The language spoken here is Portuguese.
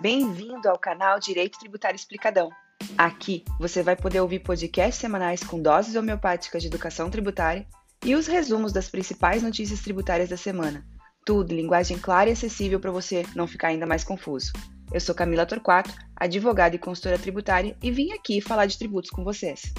Bem-vindo ao canal Direito Tributário Explicadão. Aqui você vai poder ouvir podcasts semanais com doses homeopáticas de educação tributária e os resumos das principais notícias tributárias da semana. Tudo em linguagem clara e acessível para você não ficar ainda mais confuso. Eu sou Camila Torquato, advogada e consultora tributária, e vim aqui falar de tributos com vocês.